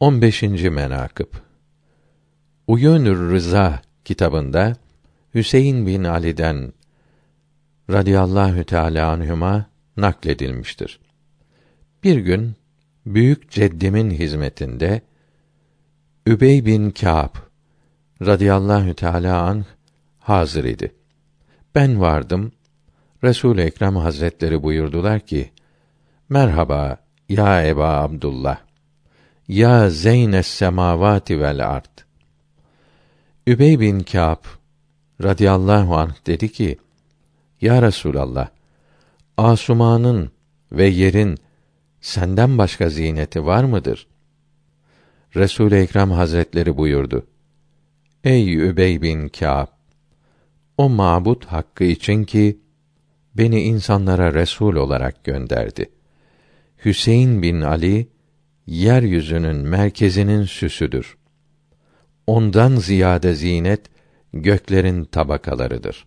15. menakıb Uyunür Rıza kitabında Hüseyin bin Ali'den radıyallahu teala anhuma nakledilmiştir. Bir gün büyük ceddimin hizmetinde Übey bin Kâb radıyallahu teala anh hazır idi. Ben vardım. Resul Ekrem Hazretleri buyurdular ki: Merhaba ya Eba Abdullah. Ya Zeynes semavati vel ard. Übey bin Kâb radıyallahu anh dedi ki: Ya Resulallah, Asumanın ve yerin senden başka zineti var mıdır? Resul Ekrem Hazretleri buyurdu: Ey Übey bin Kâb, o mabut hakkı için ki beni insanlara resul olarak gönderdi. Hüseyin bin Ali yeryüzünün merkezinin süsüdür. Ondan ziyade zinet göklerin tabakalarıdır.